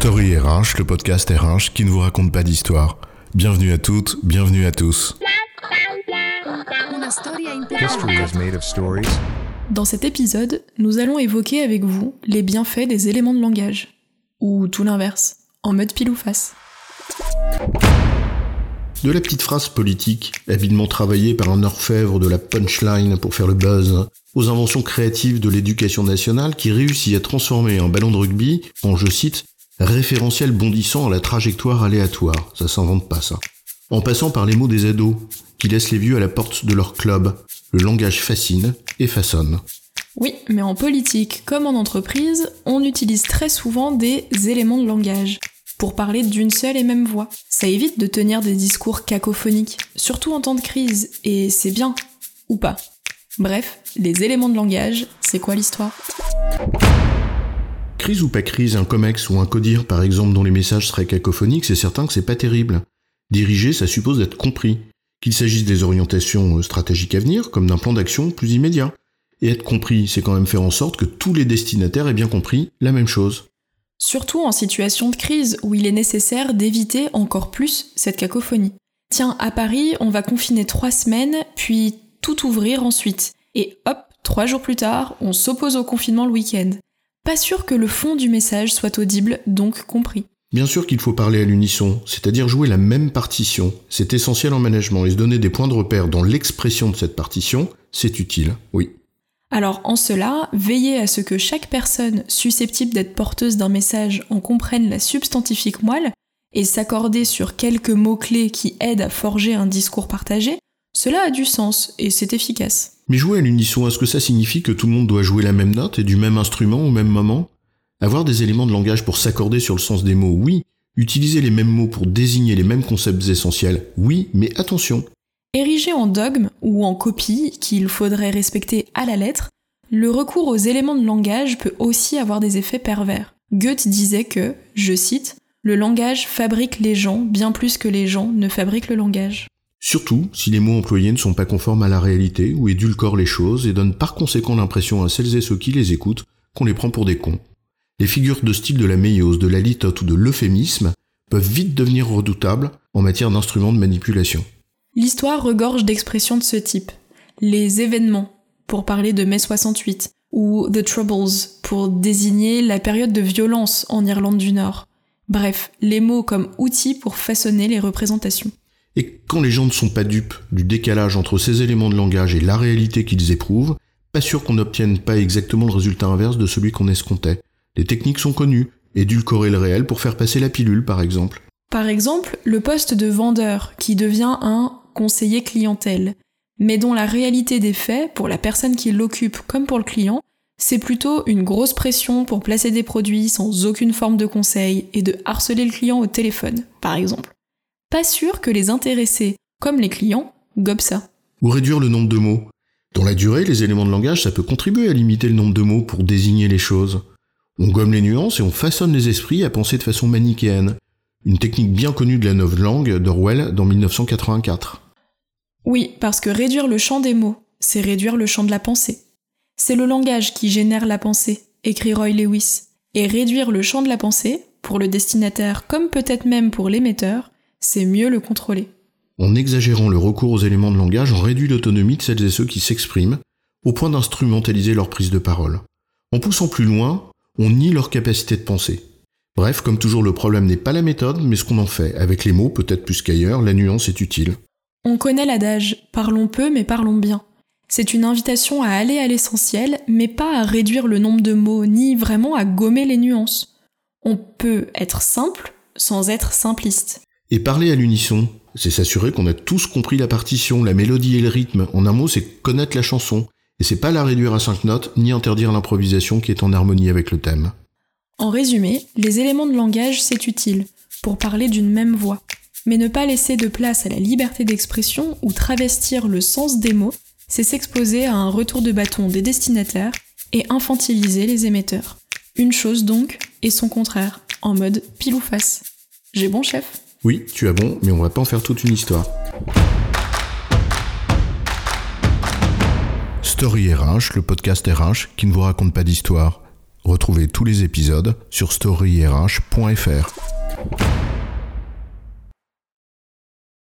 Story RH, le podcast RH qui ne vous raconte pas d'histoire. Bienvenue à toutes, bienvenue à tous. Dans cet épisode, nous allons évoquer avec vous les bienfaits des éléments de langage. Ou tout l'inverse, en mode pile ou face. De la petite phrase politique, habilement travaillée par un orfèvre de la punchline pour faire le buzz, aux inventions créatives de l'éducation nationale qui réussit à transformer un ballon de rugby en, je cite, référentiel bondissant à la trajectoire aléatoire. Ça s'invente pas, ça. En passant par les mots des ados, qui laissent les vieux à la porte de leur club. Le langage fascine et façonne. Oui, mais en politique comme en entreprise, on utilise très souvent des éléments de langage pour parler d'une seule et même voix. Ça évite de tenir des discours cacophoniques, surtout en temps de crise, et c'est bien, ou pas. Bref, les éléments de langage, c'est quoi l'histoire? Crise ou pas crise, un comex ou un codir par exemple dont les messages seraient cacophoniques, c'est certain que c'est pas terrible. Diriger, ça suppose d'être compris, qu'il s'agisse des orientations euh, stratégiques à venir comme d'un plan d'action plus immédiat. Et être compris, c'est quand même faire en sorte que tous les destinataires aient bien compris la même chose. Surtout en situation de crise où il est nécessaire d'éviter encore plus cette cacophonie. Tiens, à Paris, on va confiner trois semaines, puis tout ouvrir ensuite. Et hop, trois jours plus tard, on s'oppose au confinement le week-end. Pas sûr que le fond du message soit audible, donc compris. Bien sûr qu'il faut parler à l'unisson, c'est-à-dire jouer la même partition. C'est essentiel en management et se donner des points de repère dans l'expression de cette partition, c'est utile, oui. Alors en cela, veillez à ce que chaque personne susceptible d'être porteuse d'un message en comprenne la substantifique moelle et s'accorder sur quelques mots-clés qui aident à forger un discours partagé, cela a du sens et c'est efficace. Mais jouer à l'unisson, est-ce que ça signifie que tout le monde doit jouer la même note et du même instrument au même moment? Avoir des éléments de langage pour s'accorder sur le sens des mots, oui. Utiliser les mêmes mots pour désigner les mêmes concepts essentiels, oui, mais attention. Érigé en dogme ou en copie qu'il faudrait respecter à la lettre, le recours aux éléments de langage peut aussi avoir des effets pervers. Goethe disait que, je cite, le langage fabrique les gens bien plus que les gens ne fabriquent le langage. Surtout si les mots employés ne sont pas conformes à la réalité ou édulcorent les choses et donnent par conséquent l'impression à celles et ceux qui les écoutent qu'on les prend pour des cons. Les figures de style de la méiose, de la litote ou de l'euphémisme peuvent vite devenir redoutables en matière d'instruments de manipulation. L'histoire regorge d'expressions de ce type. Les événements, pour parler de mai 68, ou The Troubles, pour désigner la période de violence en Irlande du Nord. Bref, les mots comme outils pour façonner les représentations. Et quand les gens ne sont pas dupes du décalage entre ces éléments de langage et la réalité qu'ils éprouvent, pas sûr qu'on n'obtienne pas exactement le résultat inverse de celui qu'on escomptait. Les techniques sont connues, édulcorer le réel pour faire passer la pilule par exemple. Par exemple, le poste de vendeur qui devient un conseiller clientèle, mais dont la réalité des faits, pour la personne qui l'occupe comme pour le client, c'est plutôt une grosse pression pour placer des produits sans aucune forme de conseil et de harceler le client au téléphone, par exemple. Pas sûr que les intéressés, comme les clients, gobent ça. Ou réduire le nombre de mots. Dans la durée, les éléments de langage, ça peut contribuer à limiter le nombre de mots pour désigner les choses. On gomme les nuances et on façonne les esprits à penser de façon manichéenne. Une technique bien connue de la nouvelle langue d'Orwell dans 1984. Oui, parce que réduire le champ des mots, c'est réduire le champ de la pensée. C'est le langage qui génère la pensée, écrit Roy Lewis. Et réduire le champ de la pensée, pour le destinataire comme peut-être même pour l'émetteur, c'est mieux le contrôler. En exagérant le recours aux éléments de langage, on réduit l'autonomie de celles et ceux qui s'expriment, au point d'instrumentaliser leur prise de parole. En poussant plus loin, on nie leur capacité de penser. Bref, comme toujours, le problème n'est pas la méthode, mais ce qu'on en fait. Avec les mots, peut-être plus qu'ailleurs, la nuance est utile. On connaît l'adage parlons peu mais parlons bien. C'est une invitation à aller à l'essentiel, mais pas à réduire le nombre de mots, ni vraiment à gommer les nuances. On peut être simple sans être simpliste. Et parler à l'unisson, c'est s'assurer qu'on a tous compris la partition, la mélodie et le rythme. En un mot, c'est connaître la chanson. Et c'est pas la réduire à cinq notes, ni interdire l'improvisation qui est en harmonie avec le thème. En résumé, les éléments de langage, c'est utile, pour parler d'une même voix. Mais ne pas laisser de place à la liberté d'expression ou travestir le sens des mots, c'est s'exposer à un retour de bâton des destinataires et infantiliser les émetteurs. Une chose donc, et son contraire, en mode pile ou face. J'ai bon chef Oui, tu as bon, mais on va pas en faire toute une histoire. Story RH, le podcast RH qui ne vous raconte pas d'histoire. Retrouvez tous les épisodes sur storyrh.fr.